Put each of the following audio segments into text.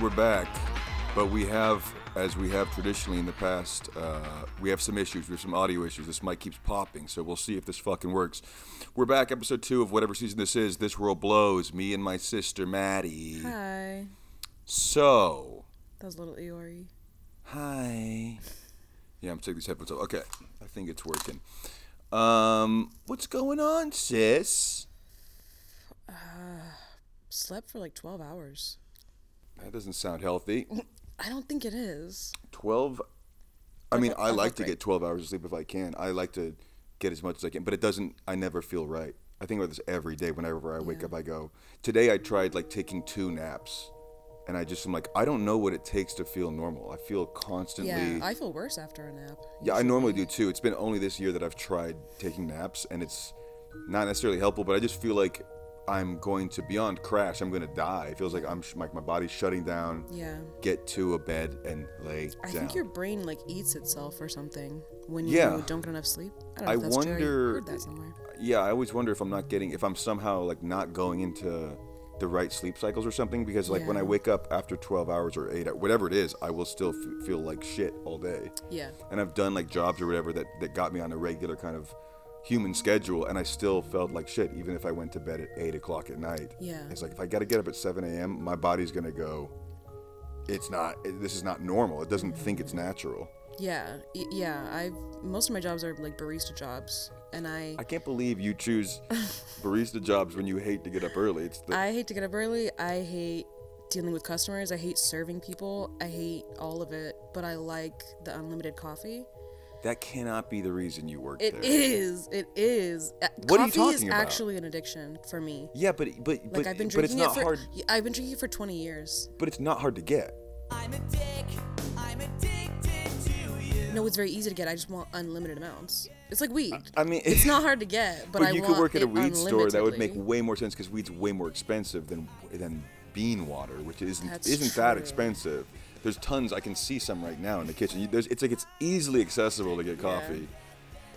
we're back, but we have, as we have traditionally in the past, uh, we have some issues. We have some audio issues. This mic keeps popping, so we'll see if this fucking works. We're back, episode two of whatever season this is. This world blows. Me and my sister Madi. Hi. So, That was a little Eeyore. hi. Yeah, I'm taking these headphones off. Okay, I think it's working. Um, what's going on, sis? Uh, slept for like 12 hours. That doesn't sound healthy. I don't think it is. 12 I mean, I like to get 12 hours of sleep if I can. I like to get as much as I can, but it doesn't I never feel right. I think about this every day whenever I wake Yeah. up I go. Today I tried like taking two naps and I just am like I don't know what it takes to feel normal. I feel constantly Yeah, I feel worse after a nap. Yeah, I normally do too. It's been only this year that I've tried taking naps, and it's not necessarily helpful. But I just feel like I'm going to beyond crash. I'm going to die. It feels like I'm sh- like my body's shutting down. Yeah. Get to a bed and lay I down. think your brain like eats itself or something when you Yeah. don't get enough sleep. I don't know I if that's true. wonder- I heard that somewhere. yeah, I always wonder if I'm not getting if I'm somehow like not going into the right sleep cycles or something because like when I wake up after 12 hours or 8 whatever it is, I will still f- feel like shit all day. Yeah. and I've done like jobs or whatever that, that got me on a regular kind of human schedule, and I still felt like shit, even if I went to bed at eight o'clock at night. Yeah. It's like if I got to get up at seven a.m., my body's gonna go. It's not. This is not normal. It doesn't think it's natural. Yeah. Y- yeah. I've most of my jobs are like barista jobs, and I I can't believe you choose barista jobs when you hate to get up early. It's the, I hate to get up early. I hate dealing with customers. I hate serving people. I hate all of it. But I like the unlimited coffee. That cannot be the reason you work It there. is. It is. Uh, What are you coffee is talking about? actually an addiction for me. Yeah, but but Like but, I've been but it's drinking not it for. hard. I've been drinking it for 20 years. But it's not hard to get. I'm a dick. I'm addicted to you. No, it's very easy to get. I just want unlimited amounts. It's like weed. I mean, it's not hard to get, but, But I you want could work at a weed store. That would make way more sense because weed's way more expensive than than bean water, which isn't That's isn't that expensive. There's tons. I can see some right now in the kitchen. You, there's, it's like it's easily accessible to get coffee.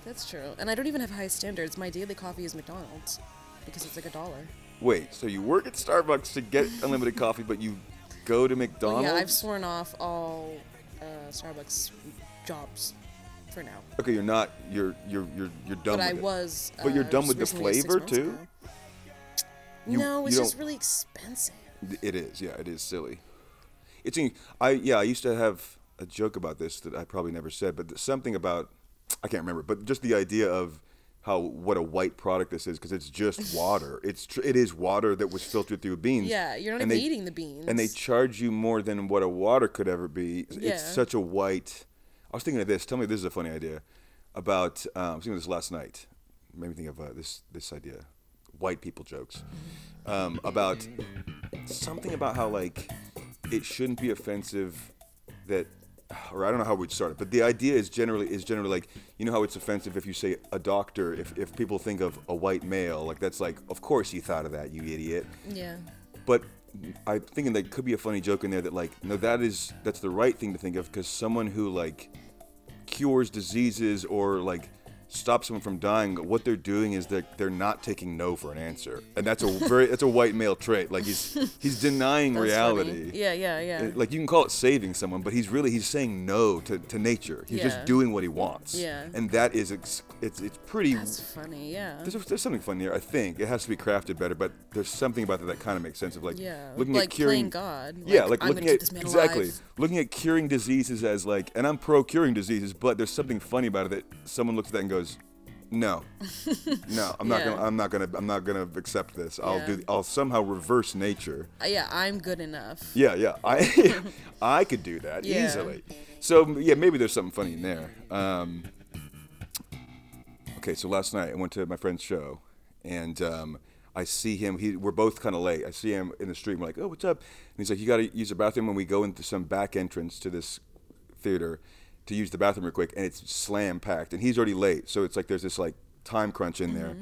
That's true. And I don't even have high standards. My daily coffee is McDonald's because it's like a dollar. Wait, so you work at Starbucks to get unlimited coffee, but you go to McDonald's? Yeah, I've sworn off all uh, Starbucks jobs for now. okay, you're not. You're you're you're you're done. but I with it. was. But you're uh, done with the flavor, too? You- no, it's just really expensive. It is, yeah, it is silly. It's in- I yeah, I used to have a joke about this that I probably never said, but something about I can't remember, but just the idea of how what a white product this is because it's just water. It's tr- it is water that was filtered through beans. Yeah, you're not even they- eating the beans. And they charge you more than what a water could ever be. Yeah. It's such a white. I was thinking of this. Tell me, this is a funny idea. About um, I was thinking of this last night. Made me think of uh, this this idea. White people jokes. Um, about something about how like it shouldn't be offensive that or I don't know how we'd start it, but the idea is generally is generally like you know how it's offensive if you say a doctor if, if people think of a white male like that's like of course you thought of that you idiot yeah. but I'm thinking that could be a funny joke in there that like no that is that's the right thing to think of because someone who like cures diseases or like stops someone from dying what they're doing is that they're not taking no for an answer and that's a very that's a white male trait like he's he's denying That's reality funny. Yeah, yeah, yeah. Like you can call it saving someone but he's really he's saying no to, to nature he's just doing what he wants Yeah. and that is ex- it's it's pretty That's funny. Yeah. there's, there's something funny there. I think it has to be crafted better, but there's something about that that kind of makes sense. Of like Yeah, looking like at curing God. Yeah, Like, like looking at exactly alive. looking at curing diseases as like, and I'm pro curing diseases, but there's something funny about it that someone looks at that and goes, "No, no, I'm not Yeah. gonna, I'm not gonna, I'm not gonna accept this. I'll Yeah. do, I'll somehow reverse nature." Uh, yeah, I'm good enough. Yeah, yeah, I, I could do that Yeah. easily. So yeah, maybe there's something funny in there. Um, okay, so last night I went to my friend's show, and um, I see him. He, we're both kind of late. I see him in the street. I'm like, "Oh, what's up?" And he's like, "You got to use the bathroom." When we go into some back entrance to this theater to use the bathroom real quick, and it's slam packed, and he's already late. So it's like there's this like time crunch in there.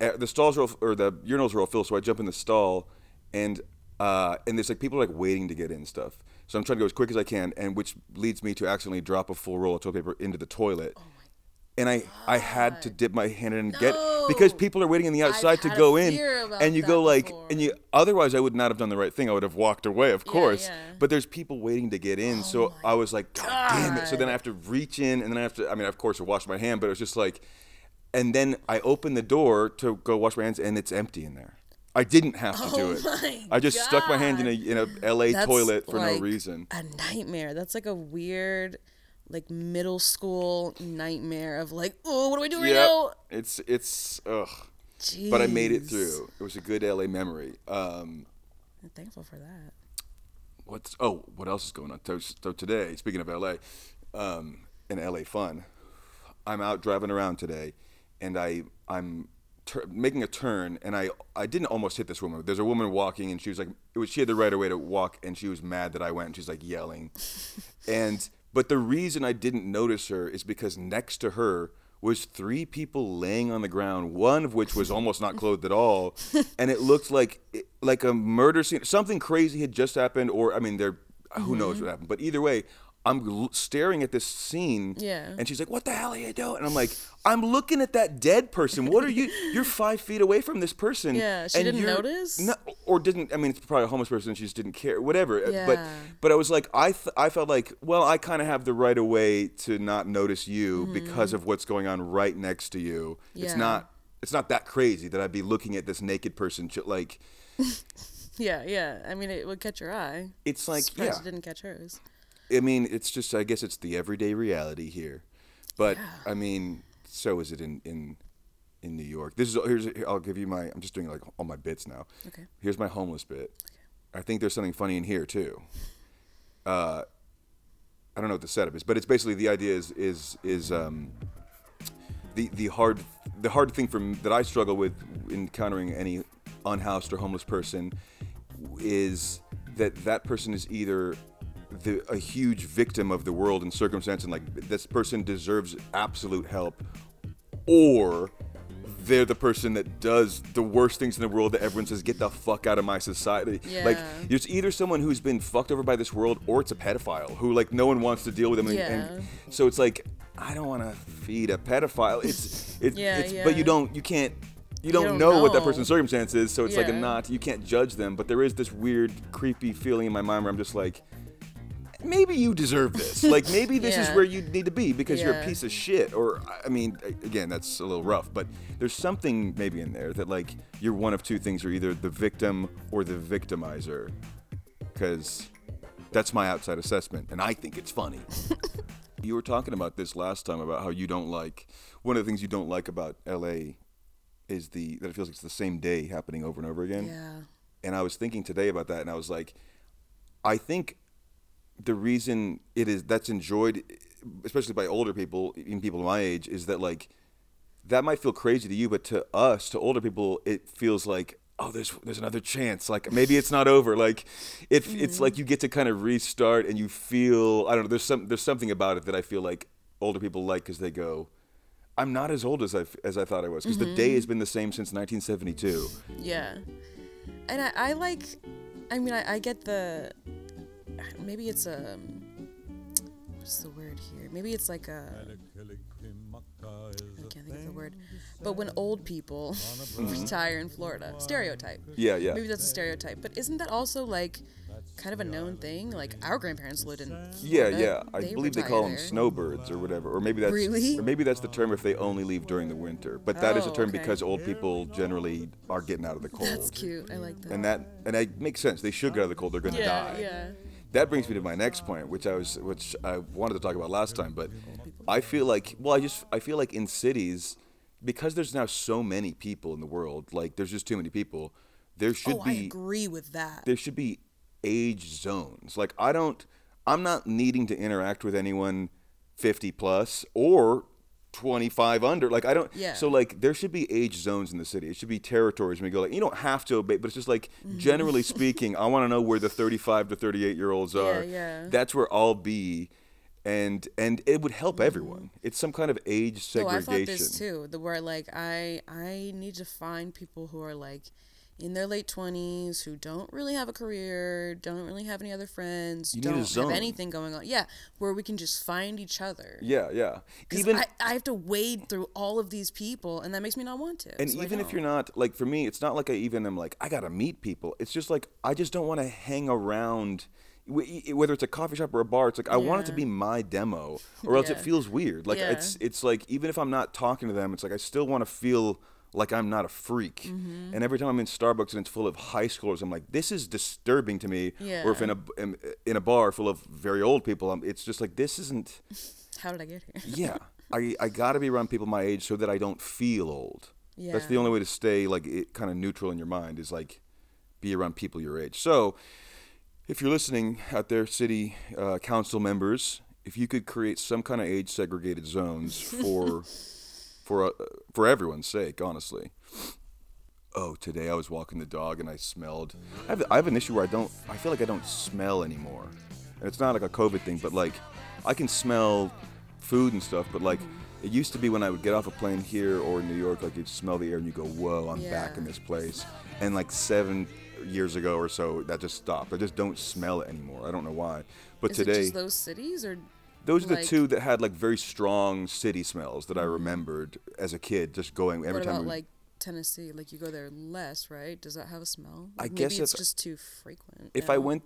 Uh, the stalls are all, or the urinals are all filled, so I jump in the stall, and uh, and there's like people like waiting to get in stuff. So I'm trying to go as quick as I can, and which leads me to accidentally drop a full roll of toilet paper into the toilet. And I I had to dip my hand in and get No. because people are waiting on the outside to had a go in, fear about and you that go like, before. and you otherwise I would not have done the right thing. I would have walked away, of course. yeah. But there's people waiting to get in, so oh I was like, God, damn it! So then I have to reach in, and then I have to. I mean, of course, I wash my hand, but it was just like, and then I open the door to go wash my hands, and it's empty in there. I didn't have to do Oh it. my I just stuck my hand in a in a LA That's toilet for no like reason. A nightmare. That's like a weird, like middle school nightmare of like, oh, what do I do right Yep. now? It's it's ugh. But I made it through. It was a good LA memory. Um, I'm thankful for that. what's oh what else is going on? So, so today, speaking of LA, um, and LA fun, I'm out driving around today, and I I'm tur making a turn, and I I didn't almost hit this woman. There's a woman walking, and she was like, it was she had the right of way to walk, and she was mad that I went, and she's like yelling, and but the reason I didn't notice her is because next to her was three people laying on the ground, one of which was almost not clothed at all, and it looked like like a murder scene. Something crazy had just happened, or I mean, there who knows Mm-hmm. what happened. But either way, I'm staring at this scene, Yeah. and she's like, "What the hell are you doing?" And I'm like, "I'm looking at that dead person. What are you? You're five feet away from this person." Yeah, she didn't notice? No, or didn't. I mean, it's probably a homeless person. She just didn't care. Whatever. Uh, But but I was like, I th- I felt like, well, I kind of have the right of way to not notice you because of what's going on right next to you. Yeah. It's not it's not that crazy that I'd be looking at this naked person ch- like Yeah, yeah. I mean, it would catch your eye. it's like Surprised yeah. it didn't catch hers. I mean, it's just I guess it's the everyday reality here. But I mean, so is it in in in New York. This is here's I'll give you my I'm just doing like all my bits now. Okay. Here's my homeless bit. Okay. I think there's something funny in here too. Uh, I don't know what the setup is, but it's basically the idea is is is um, the the hard the hard thing for that I struggle with encountering any unhoused or homeless person is that that person is either the, a huge victim of the world and circumstance and like this person deserves absolute help or they're the person that does the worst things in the world that everyone says get the fuck out of my society. Like Yeah. there's either someone who's been fucked over by this world or it's a pedophile who like no one wants to deal with them and, and so it's like i don't want to feed a pedophile. It's it, Yeah, it's but you don't you can't you don't, don't know, what that person's circumstance is so it's like a Yeah. not you can't judge them but there is this weird creepy feeling in my mind where i'm just like maybe you deserve this. Like maybe this is where you need to be because you're a piece of shit. Or i mean again that's a little rough but there's something maybe in there that like you're one of two things. You're either the victim or the victimizer. Because that's my outside assessment and i think it's funny. You were talking about this last time about how you don't like one of the things you don't like about la is the that it feels like it's the same day happening over and over again. Yeah. and I was thinking today about that, and I was like, I think the reason it is that's enjoyed, especially by older people, even people my age, is that like that might feel crazy to you, but to us, to older people, it feels like oh, there's there's another chance. Like maybe it's not over. Like it, it's like you get to kind of restart, and you feel I don't know. There's some there's something about it that I feel like older people like because they go. I'm not as old as I, as I thought I was because the day has mm-hmm. been the same since 1972. Yeah. And I, I like, I mean, I, I get the, maybe it's a, what's the word here? Maybe it's like a, I can't think of the word. But when old people retire in Florida, stereotype. Yeah, yeah. Maybe that's a stereotype. But isn't that also like kind of a known thing? Like our grandparents lived in Yeah, Florida. yeah. yeah. I They believe they call them snowbirds or whatever, or maybe that's Really? or maybe that's the term if they only leave during the winter. But that is a Oh, term okay. because old people generally are getting out of the cold, That's cute. I like that. and that and that makes sense. They should get out of the cold. They're going to yeah, die. yeah. That brings me to my next point, which I was which I wanted to talk about last time, but I feel like well, I just I feel like in cities because there's now so many people in the world, like there's just too many people. There should Oh, I be agree with that. there should be age zones. Like I don't I'm not needing to interact with anyone 50 plus or 25 under. Like I don't Yeah. so like there should be age zones in the city. It should be territories when we go like you don't have to obey, but it's just like mm-hmm. generally speaking, I want to know where the 35 to 38 year olds are. yeah. yeah. That's where I'll be and and it would help mm-hmm. everyone. It's some kind of age Oh, I segregation. thought this too. The where like I I need to find people who are like in their late 20s who don't really have a career, don't really have any other friends, You don't have anything going on. Yeah, where we can just find each other. Yeah, yeah. Even I, I have to wade through all of these people, and that makes me not want to. and so even if you're not like for me, it's not like I even am like I gotta meet people. It's just like I just don't want to hang around. Whether it's a coffee shop or a bar, it's like I want it to be my demo, or else it feels weird. Like Yeah. it's it's like even if I'm not talking to them, it's like I still want to feel like I'm not a freak. Mm-hmm. And every time I'm in Starbucks and it's full of high schoolers, I'm like, this is disturbing to me. Or if in a in, in a bar full of very old people, I'm, it's just like this isn't. How did I get here? Yeah, I I gotta be around people my age so that I don't feel old. Yeah. That's the only way to stay like it, kind of neutral in your mind is like be around people your age. So, if you're listening out there, city uh, council members, if you could create some kind of age segregated zones for for uh, for everyone's sake, honestly. Oh, today I was walking the dog and I smelled. I have, I have an issue where I don't. I feel like I don't smell anymore. And it's not like a COVID thing, but like I can smell food and stuff. But like it used to be when I would get off a plane here or in New York, like you'd smell the air and you go, "Whoa, I'm back in this place." And like seven years ago or so, that just stopped. I just don't smell it anymore. I don't know why. But Is today, those cities or those are the like- two that had like very strong city smells that I remembered as a kid, just going every what time. about we- like Tennessee? Like you go there less, right? Does that have a smell? I Like, guess it's just too frequent. if yeah. I went,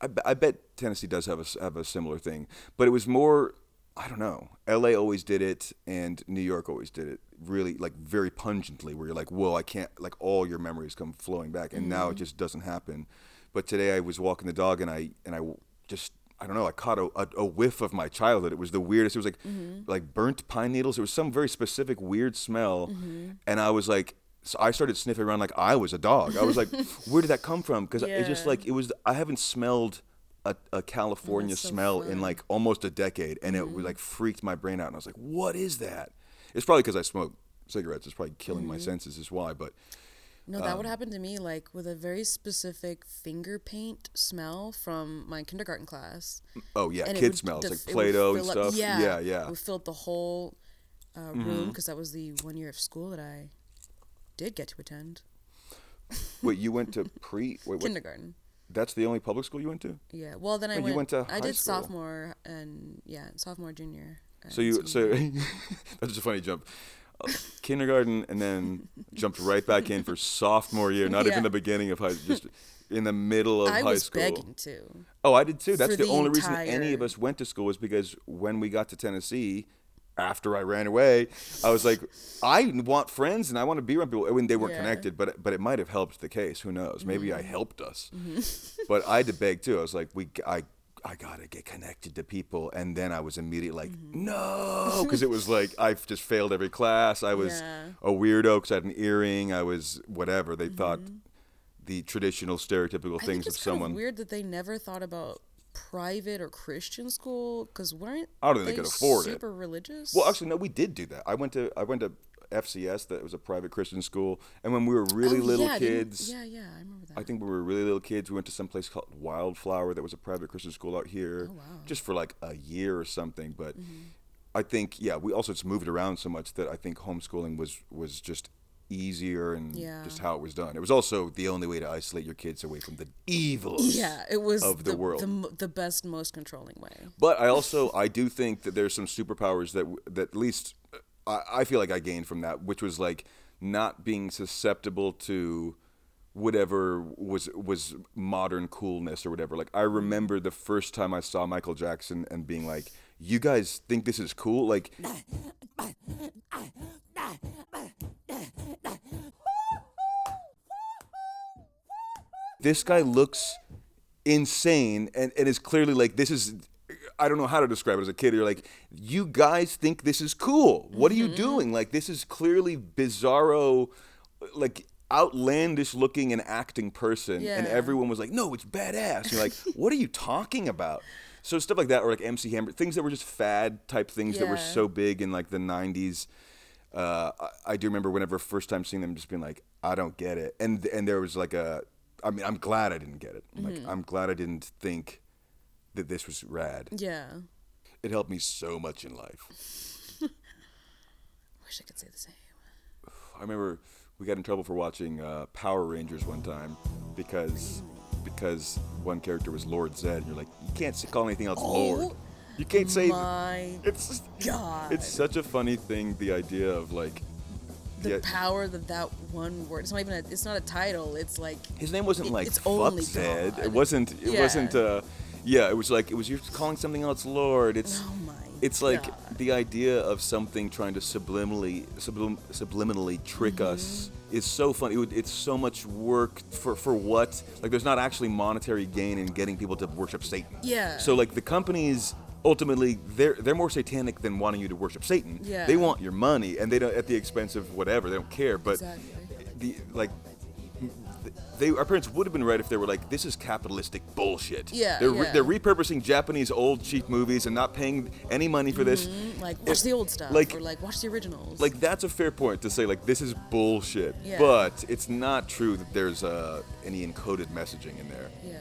I, I bet Tennessee does have a have a similar thing, but it was more. I don't know. L.A. always did it, and New York always did it. Really, like very pungently, where you're like, "Whoa, I can't!" Like all your memories come flowing back, and now Mm-hmm. it just doesn't happen. But today I was walking the dog, and I and I just I don't know. I caught a, a, a whiff of my childhood. It was the weirdest. It was like Mm-hmm. like burnt pine needles. It was some very specific weird smell, Mm-hmm. and I was like, so I started sniffing around like I was a dog. I was like, where did that come from? Because it's just like it was. I haven't smelled a, a California so smell in like almost a decade, and it was like freaked my brain out. And I was like, what is that? It's probably because I smoke cigarettes. It's probably killing my senses. Is why. But No, that Um, would happen to me like with a very specific finger paint smell from my kindergarten class. oh yeah, and kid would smells def- like Play-Doh and fill up- stuff. Yeah, yeah, yeah. Mm-hmm. It would fill up the whole uh, room because that was the one year of school that I did get to attend. Wait, you went to pre? Wait? Kindergarten. That's the only public school you went to? Yeah. Well, then I Oh, you went. went to I did school. sophomore and yeah, sophomore, junior. So you so senior. that's just a funny jump. Kindergarten and then jumped right back in for sophomore year. Not even the beginning of high, just in the middle of I high was school. begging to. Oh, I did too. That's the, the only reason any of us went to school was because when we got to Tennessee, after I ran away, I was like, I want friends and I want to be around people. I mean, they weren't Yeah. Mm-hmm. connected, but but it might have helped the case. Who knows? Maybe I helped us. but I had to beg too. I was like, we, I. I gotta get connected to people, and then I was immediately like, Mm-hmm. no, because it was like I've just failed every class. I was Yeah. a weirdo because I had an earring. I was whatever they thought the traditional stereotypical Mm-hmm. I things of it's kind someone. of weird that they never thought about private or Christian school because weren't I don't think they could afford it. super religious? Well, actually, no, we did do that. I went to I went to FCS, that was a private Christian school, and when we were really Oh, little yeah, kids, Yeah, yeah, I remember that. I think when we were really little kids, we went to some place called Wildflower, that was a private Christian school out here, Oh, wow. Mm-hmm. just for like a year or something. But I think, yeah, we also just moved around so much that I think homeschooling was was just easier and Yeah. just how it was done. It was also the only way to isolate your kids away from the evils. yeah, it was of the world. the, the best, most controlling way. But I also I do think that there's some superpowers that that at least I, I feel like I gained from that, which was like not being susceptible to whatever was was modern coolness or whatever. Like I mm-hmm. remember the first time I saw Michael Jackson and being like, "You guys think this is cool?" Like this guy looks insane and, and is clearly like this is I don't know how to describe it as a kid. You're like, you guys think this is cool. What are you Mm-hmm. doing? Like this is clearly bizarro, like outlandish looking and acting person. And everyone was like, no, it's badass. You're like, what are you talking about? So stuff like that, or like MC Hammer, things that were just fad type things that were so big in like the '90s. Uh, I, I do remember whenever first time seeing them, just being like, I don't get it. And and there was like a, I mean, I'm glad I didn't get it. Mm-hmm. Like I'm glad I didn't think that this was rad. Yeah, It helped me so much in life. wish I could say the same. I remember we got in trouble for watching uh, Power Rangers one time because because one character was Lord Zedd. And you're like, you can't call anything else Lord. You can't say. Oh My It's just, God. It's such a funny thing. The idea of like. the yeah, power of that one word. It's not even a. It's not a title. It's like his name wasn't it- like it's fuck only Zedd. God. It wasn't. It Yeah. wasn't. Uh, yeah, it was like it was. You're calling something else Lord. It's. oh my. It's like God. the idea of something trying to subliminally sublim, subliminally trick Mm-hmm. us is so funny. It would, it's so much work for for what? Like there's not actually monetary gain in getting people to worship Satan. Yeah. So like the companies ultimately they're they're more satanic than wanting you to worship Satan. Yeah. They want your money and they don't at the expense of whatever. They don't care. But Exactly. the like they our parents would have been right if they were like this is capitalistic bullshit. Yeah, They're re- yeah. they're repurposing Japanese old cheap movies and not paying any money for this. Mm, like watch It- the old stuff like- or like watch the originals. Like that's a fair point to say like this is bullshit, Yeah. but it's not true that there's uh, any encoded messaging in there. yeah.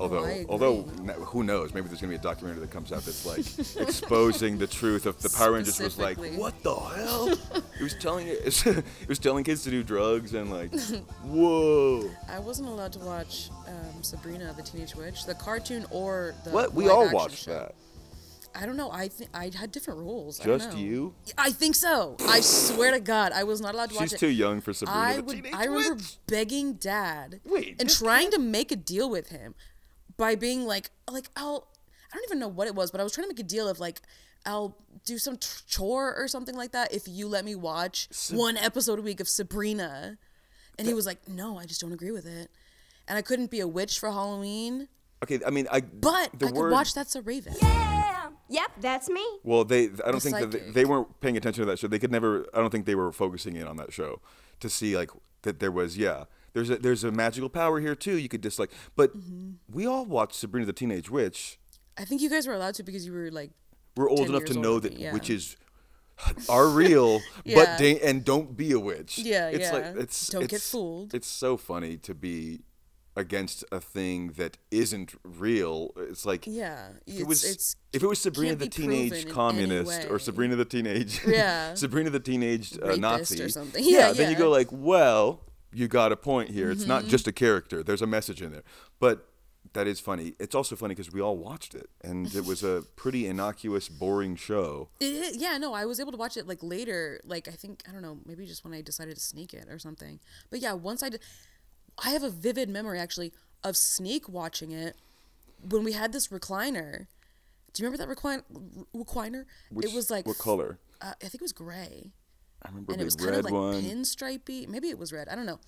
Although, I although who knows? Maybe there's gonna be a documentary that comes out that's like exposing the truth of the Power Rangers was like, what the hell? it was telling it, it was telling kids to do drugs and like, whoa. I wasn't allowed to watch um, Sabrina the Teenage Witch, the cartoon or the. What? We all watched show. that. I don't know. I think I had different rules. I Just know. you? I think so. I swear to God, I was not allowed to watch She's too young for Sabrina I the would. I remember Witch. begging Dad Wait, and trying to make a deal with him by being like, like I'll. I don't even know what it was, but I was trying to make a deal of like, I'll do some t- chore or something like that if you let me watch one episode a week of Sabrina. And he was like, "No, I just don't agree with it." And I couldn't be a witch for Halloween, Okay, I mean, I. but the I could watch That's a Raven. Yeah. Yep, that's me. Well, they. I don't think that they, they weren't paying attention to that show. They could never. I don't think they were focusing in on that show to see like that there was. Yeah, there's a there's a magical power here too. You could dislike, but Mm-hmm. we all watched Sabrina the Teenage Witch. I think you guys were allowed to because you were like, We're old 10 enough to know that yeah. witches are real, Yeah. but da- and don't be a witch. Yeah, it's Like, it's Don't get fooled. It's so funny to be against a thing that isn't real. It's like yeah, If it's, it was it's if it was Sabrina the be proven in teenage communist or. Sabrina the teenage Yeah. Sabrina the teenage uh, Nazi or something. Yeah, Yeah, then you go like, well, you got a point here. It's Mm-hmm. not just a character. There's a message in there. But that is funny. It's also funny because we all watched it, and it was a pretty innocuous, boring show. It, yeah, no, I was able to watch it like later. Like I think I don't know, maybe just when I decided to sneak it or something. But yeah, once I did, I have a vivid memory actually of sneak watching it when we had this recliner. Do you remember that recline, recliner? Which, it was like what color? Uh, I think it was gray, I remember and it was red kind of like one. pinstripey. Maybe it was red. I don't know.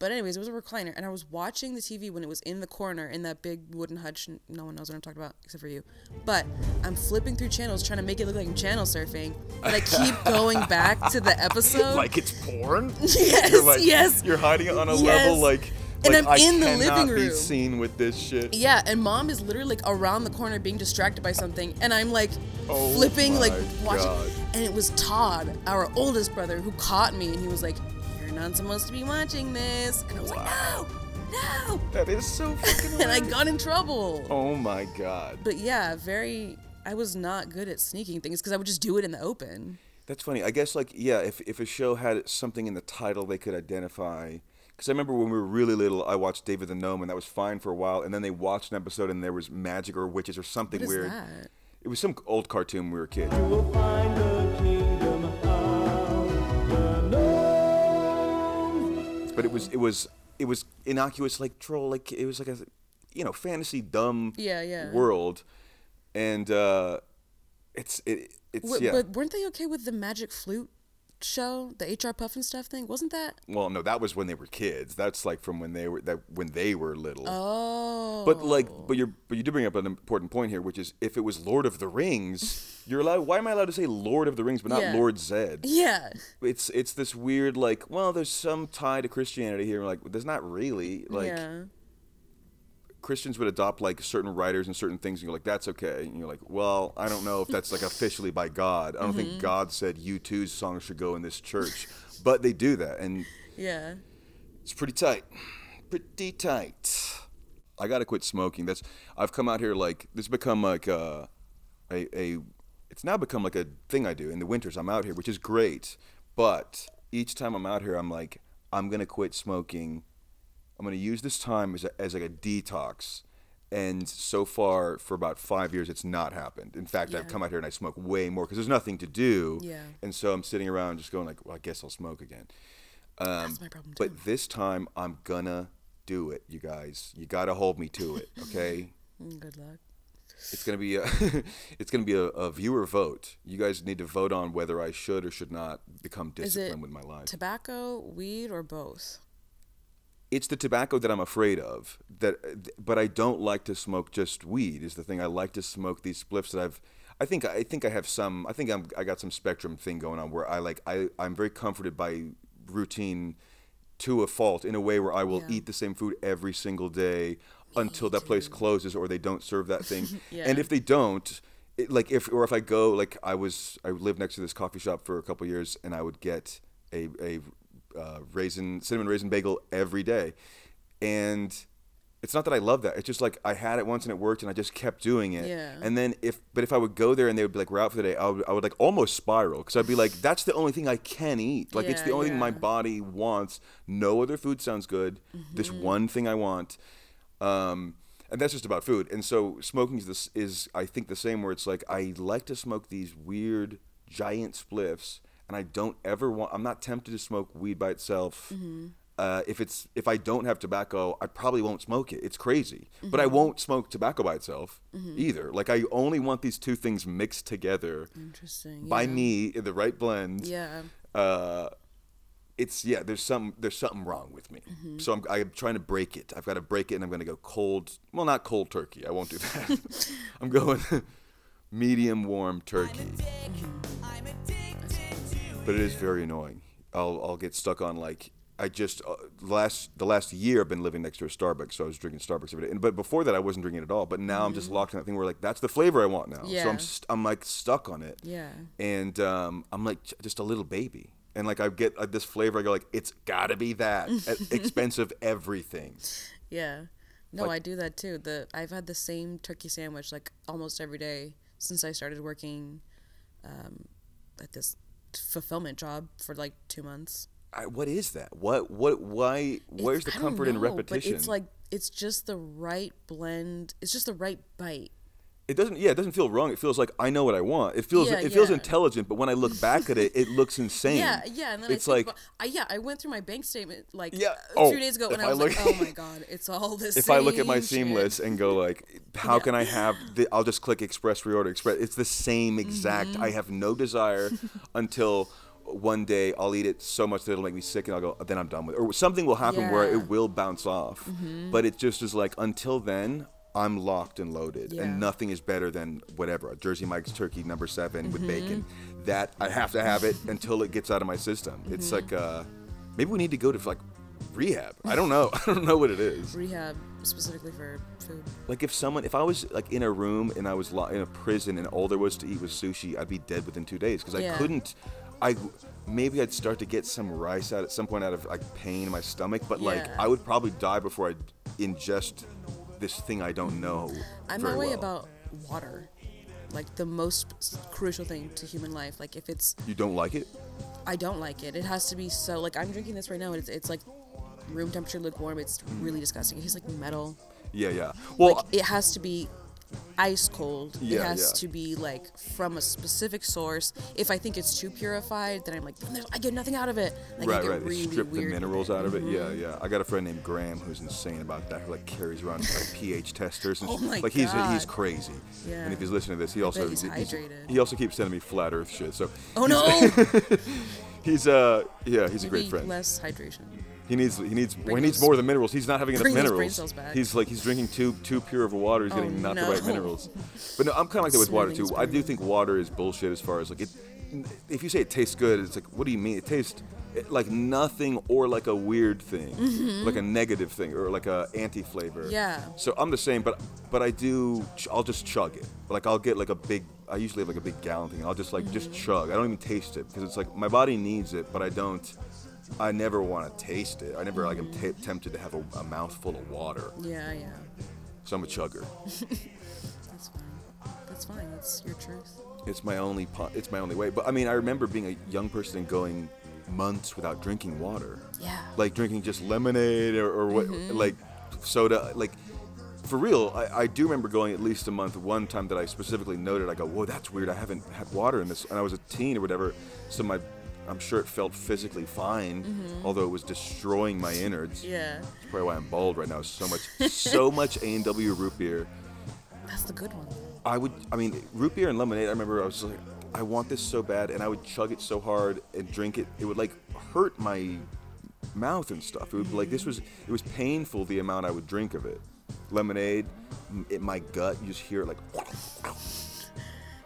But anyways, it was a recliner, and I was watching the TV when it was in the corner in that big wooden hutch. No one knows what I'm talking about except for you. But I'm flipping through channels trying to make it look like I'm channel surfing, but I keep going back to the episode. like it's porn. yes, You're like, yes. You're hiding it on a Yes. level like. And like, I'm I in the cannot living be room. seen with this shit. Yeah, and mom is literally like around the corner being distracted by something, and I'm like Oh flipping, like watching. God. And it was Todd, our oldest brother, who caught me, and he was like, "You're not supposed to be watching this," and I was like, "No, no," That is so fucking. and I got in trouble. Oh my god. But yeah, very. I was not good at sneaking things because I would just do it in the open. That's funny. I guess like yeah, if if a show had something in the title they could identify. Because I remember when we were really little, I watched David the Gnome, and that was fine for a while. And then they watched an episode, and there was magic or witches or something What is weird. that? It was some old cartoon when we were kids. will find the kingdom of the gnomes. But it was it was it was innocuous like troll, like it was like a you know fantasy dumb Yeah, yeah. world, and uh, it's it it's Wait, yeah. But weren't they okay with the magic flute show, the HR Pufnstuf thing? Wasn't that? well, no, that was when they were kids. That's like from when they were that when they were little. Oh. But like, oh. but you're, but you do bring up an important point here, which is if it was Lord of the Rings, you're allowed. Why am I allowed to say Lord of the Rings, but not Yeah. Lord Zedd? Yeah. It's it's this weird like, well, there's some tie to Christianity here. Like, there's not really. Like, yeah. Christians would adopt like certain writers and certain things, and you're like, that's okay. And you're like, well, I don't know if that's like officially by God. I don't Mm-hmm. think God said U2's song should go in this church, but they do that, and Yeah. it's pretty tight. Pretty tight. I gotta quit smoking. That's I've come out here like this become like a, a a it's now become like a thing I do in the winters. I'm out here, which is great, but each time I'm out here, I'm like, I'm gonna quit smoking. I'm gonna use this time as a, as like a detox. And so far, for about five years, it's not happened. In fact, I've come out here and I smoke way more because there's nothing to do. Yeah. And so I'm sitting around just going like, well, I guess I'll smoke again. Um, That's my problem too. But this time, I'm gonna do it, you guys. You gotta hold me to it, okay? Mm, Good luck. It's gonna be a, it's gonna be a, a viewer vote. You guys need to vote on whether I should or should not become disciplined with my life. tobacco, weed, or both? It's the tobacco that I'm afraid of. That, but I don't like to smoke just weed. Is the thing I like to smoke these spliffs that I've. I think I think I have some. I think I'm. I got some spectrum thing going on where I like. I I'm very comforted by routine, to a fault in a way where I will Yeah. eat the same food every single day until that place closes or they don't serve that thing. Yeah. And if they don't. It, like if or if I go like I was I lived next to this coffee shop for a couple years and I would get a a uh, raisin cinnamon raisin bagel every day, and it's not that I love that. It's just like I had it once and it worked, and I just kept doing it. Yeah. And then if but if I would go there and they would be like we're out for the day, I would, I would like almost spiral because I'd be like that's the only thing I can eat. Like it's the Yeah, only thing my body wants. No other food sounds good. This one thing I want. Um, and that's just about food. And so smoking is this is I think the same where it's like I like to smoke these weird giant spliffs, and I don't ever want. I'm not tempted to smoke weed by itself. Uh, if it's if I don't have tobacco, I probably won't smoke it. It's crazy, but I won't smoke tobacco by itself either. Like I only want these two things mixed together Interesting. by yeah. me in the right blend Yeah. uh, it's yeah. There's some there's something wrong with me. Mm-hmm. So I'm I'm trying to break it. I've got to break it, and I'm going to go cold. Well, not cold turkey. I won't do that. I'm going medium warm turkey. I'm But it is very annoying. I'll I'll get stuck on like. I just uh, last the last year I've been living next to a Starbucks, so I was drinking Starbucks every day. And, but before that, I wasn't drinking it at all. But now I'm just locked in that thing where like that's the flavor I want now. Yeah. So Mm-hmm. I'm st- I'm like stuck on it. Yeah. and um, I'm like just a little baby, and like I get uh, this flavor. I go like, it's gotta be that expensive everything. Yeah. No, Like- I do that too. The I've had the same turkey sandwich like almost every day since I started working um, at this fulfillment job for like two months. I, what is that? What what why? Where's the It's- I don't comfort in repetition? It's like it's just the right blend. It's just the right bite. It doesn't. Yeah, it doesn't feel wrong. It feels like I know what I want. It feels Yeah, it feels intelligent. But when I look back at it, it looks insane. Yeah, yeah. And then it's I like about, I, yeah, I went through my bank statement like Yeah, a oh, few days ago, and I I was look- like, oh my god, it's all the same. if I look at my shit. seamless and go like, how Yeah. can I have? The, I'll just click express reorder express. It's the same exact. Mm-hmm. I have no desire until one day I'll eat it so much that it'll make me sick, and I'll go. Then I'm done with it, or something will happen where Yeah. Mm-hmm. it will bounce off. But it just is like until then. I'm locked and loaded, Yeah. and nothing is better than whatever a Jersey Mike's turkey number 7 with Mm-hmm. bacon. That I have to have it until it gets out of my system. Mm-hmm. It's like uh, maybe we need to go to like rehab. I don't know. I don't know what it is rehab specifically for food. like if someone if i was like in a room and i was lo- in a prison and all there was to eat was sushi i'd be dead within two days because i Yeah. couldn't i maybe i'd start to get some rice out at some point out of like pain in my stomach but like i would probably die before i ingest this thing i don't know I'm that way well. about water, like the most crucial thing to human life. Like if it's, you don't like it I don't like it. It has to be so. Like I'm drinking this right now, and it's it's like room temperature, lukewarm. It's really disgusting. It tastes like metal. yeah yeah well like it has to be ice cold. Yeah, it has yeah. to be like from a specific source. If I think it's too purified, then I'm like, I get nothing out of it. Like, right right really strip the weird with minerals. Mm-hmm. out of it yeah yeah i got a friend named graham who's insane about that who like carries around like ph testers and Oh my like he's he's crazy Yeah. and if he's listening to this he also he's hydrated. he also keeps sending me flat earth shit so Oh no! He's uh yeah, he's a great friend. less hydration. He needs he needs well, he needs more of the minerals. He's not having enough bring those brain minerals. He's like he's drinking too too pure of a water. He's Oh, getting not the right minerals. But no, I'm kind of like that with water too. I do think water is bullshit as far as like it. If you say it tastes good, it's like what do you mean? It tastes like nothing or like a weird thing, like a negative thing or like a anti flavor. Mm-hmm. Yeah. So I'm the same, but but I do. I'll just chug it. Like I'll get like a big. I usually have like a big gallon thing. And I'll just like Mm-hmm. just chug. I don't even taste it because it's like my body needs it, but I don't. I never want to taste it. I never like am Mm-hmm. t- tempted to have a, a mouthful of water. Yeah, yeah. So I'm a chugger. That's fine. That's fine. That's your truth. It's my only po- it's my only way. But I mean, I remember being a young person and going months without drinking water. Yeah. Like drinking just lemonade or, or what, Mm-hmm. like soda. Like for real, I, I do remember going at least a month. One time that I specifically noted, I go, "Whoa, that's weird. I haven't had water in this." And I was a teen or whatever, so my, I'm sure it felt physically fine, although it was destroying my innards. Mm-hmm. yeah. That's probably why I'm bald right now. So much, so much A and W root beer. That's the good one. I would, I mean, root beer and lemonade. I remember I was like, I want this so bad, and I would chug it so hard and drink it. It would like hurt my mouth and stuff. It would like this was, it was painful the amount I would drink of it. Lemonade, it, my gut, you just hear it like.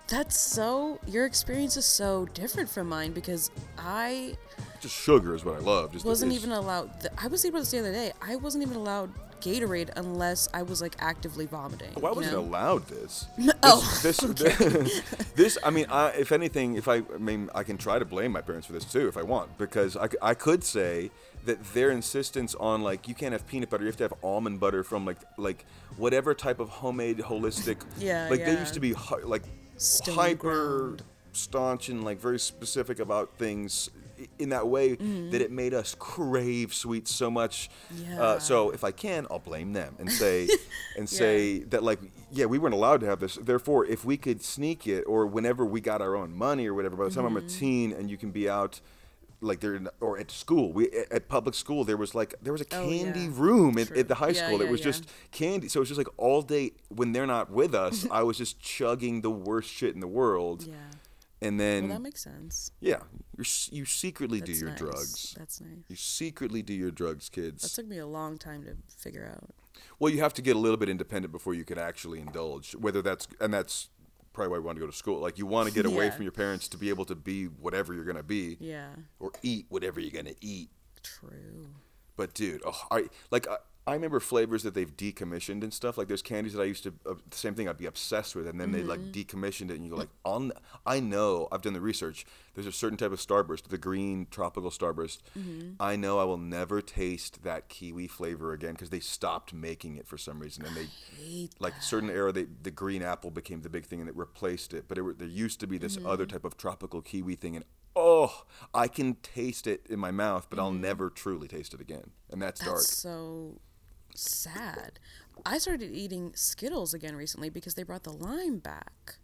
That's so. Your experience is so different from mine because I Just sugar is what I love. Just wasn't even allowed. Th- I was thinking about this the other day. I wasn't even allowed Gatorade unless I was like actively vomiting. Why wasn't allowed this. Oh, this, this, this, I mean, I, if anything, if I, I mean, I can try to blame my parents for this too, if I want, because I, I could say that their insistence on like you can't have peanut butter, you have to have almond butter from like like whatever type of homemade holistic. Yeah, Like they used to be like Stone hyper ground. staunch and like very specific about things in that way Mm-hmm. that it made us crave sweets so much. Uh, so if I can, I'll blame them and say and say that like yeah, we weren't allowed to have this. Therefore, if we could sneak it or whenever we got our own money or whatever, by the time I'm a Mm-hmm. teen and you can be out like there or at school we at- public school there was like there was a Oh, candy yeah. room at, at the high Yeah, school it yeah, was yeah. just candy so it was just like all day when they're not with us i was just chugging the worst shit in the world Yeah. and then Well, that makes sense. yeah you're, you secretly do your nice. drugs That's nice. you secretly do your drugs kids. That took me a long time to figure out. well you have to get a little bit independent before you can actually indulge whether that's and that's probably why you want to go to school like you want to get away Yeah. from your parents to be able to be whatever you're going to be Yeah. or eat whatever you're going to eat True. But dude, oh, I like I, I remember flavors that they've decommissioned and stuff. Like there's candies that I used to uh, the same thing I'd be obsessed with, and then they like decommissioned it, and you go like, on I know I've done the research. There's a certain type of starburst, the green tropical starburst. I know I will never taste that kiwi flavor again because they stopped making it for some reason, and they like certain era they, the green apple became the big thing and it replaced it. But it, there used to be this other type of tropical kiwi thing, and oh, I can taste it in my mouth, but I'll never truly taste it again, and that's, dark. That's so sad. I started eating Skittles again recently because they brought the lime back.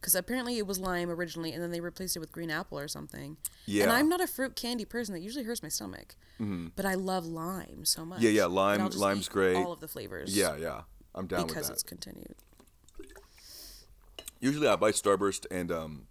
Because apparently it was lime originally, and then they replaced it with green apple or something. Yeah. And I'm not a fruit candy person. That usually hurts my stomach. Mm-hmm. But I love lime so much. Yeah, yeah, lime- lime's eat great. All of the flavors. Yeah, yeah, I'm down Because with it's that. continued. Usually, I buy Starburst and um,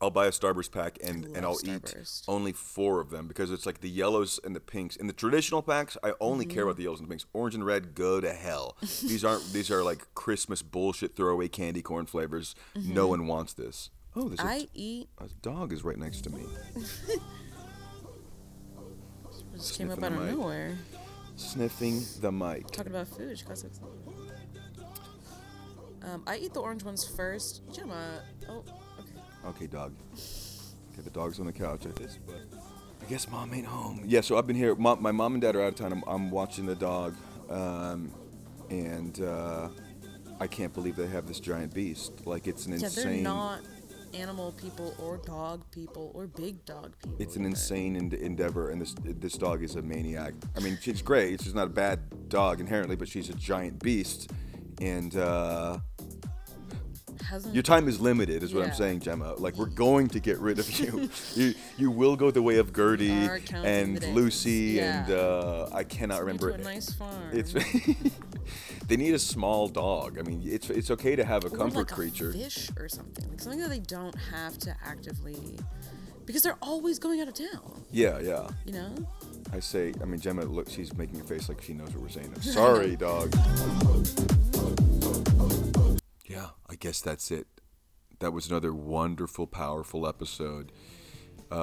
I'll buy a Starburst pack and and I'll Starburst. eat only four of them because it's like the yellows and the pinks. In the traditional packs, I only care Mm-hmm. about the yellows and the pinks. Orange and red go to hell. these aren't these are like Christmas bullshit throwaway candy corn flavors. No one wants this. Oh, there's a, Mm-hmm. I eat. a dog is right next to me. Just came up out of mic. nowhere. Sniffing the mic. Talking about food. She got some- Um, I eat the orange ones first. Gemma. Oh, okay. Dog. Okay, the dog's on the couch this, but I guess mom ain't home. Yeah, so I've been here. Mom, my mom and dad are out of town. I'm, I'm watching the dog, um, and uh, I can't believe they have this giant beast. Like it's an Yeah, insane. they're not animal people or dog people or big dog people. It's an either. insane en- endeavor, and this this dog is a maniac. I mean, she's great. It's just not a bad dog inherently, but she's a giant beast, and uh, Hasn't your time is limited, is what I'm saying, Gemma. Like we're going to get rid of you. you you will go the way of Gertie and. Lucy and uh, I cannot me remember. to a nice farm. It's they need a small dog. I mean, it's it's okay to have a Or comfort like creature. A fish or something. Like something that they don't have to actively because they're always going out of town, Yeah, yeah. you know? I say, I mean, Gemma, look, she's making a face like she knows what we're saying. I'm sorry, dog. Yeah, I guess that's it. That was another wonderful, powerful episode. Uh,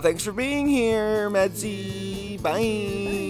thanks for being here, Medsy. Bye.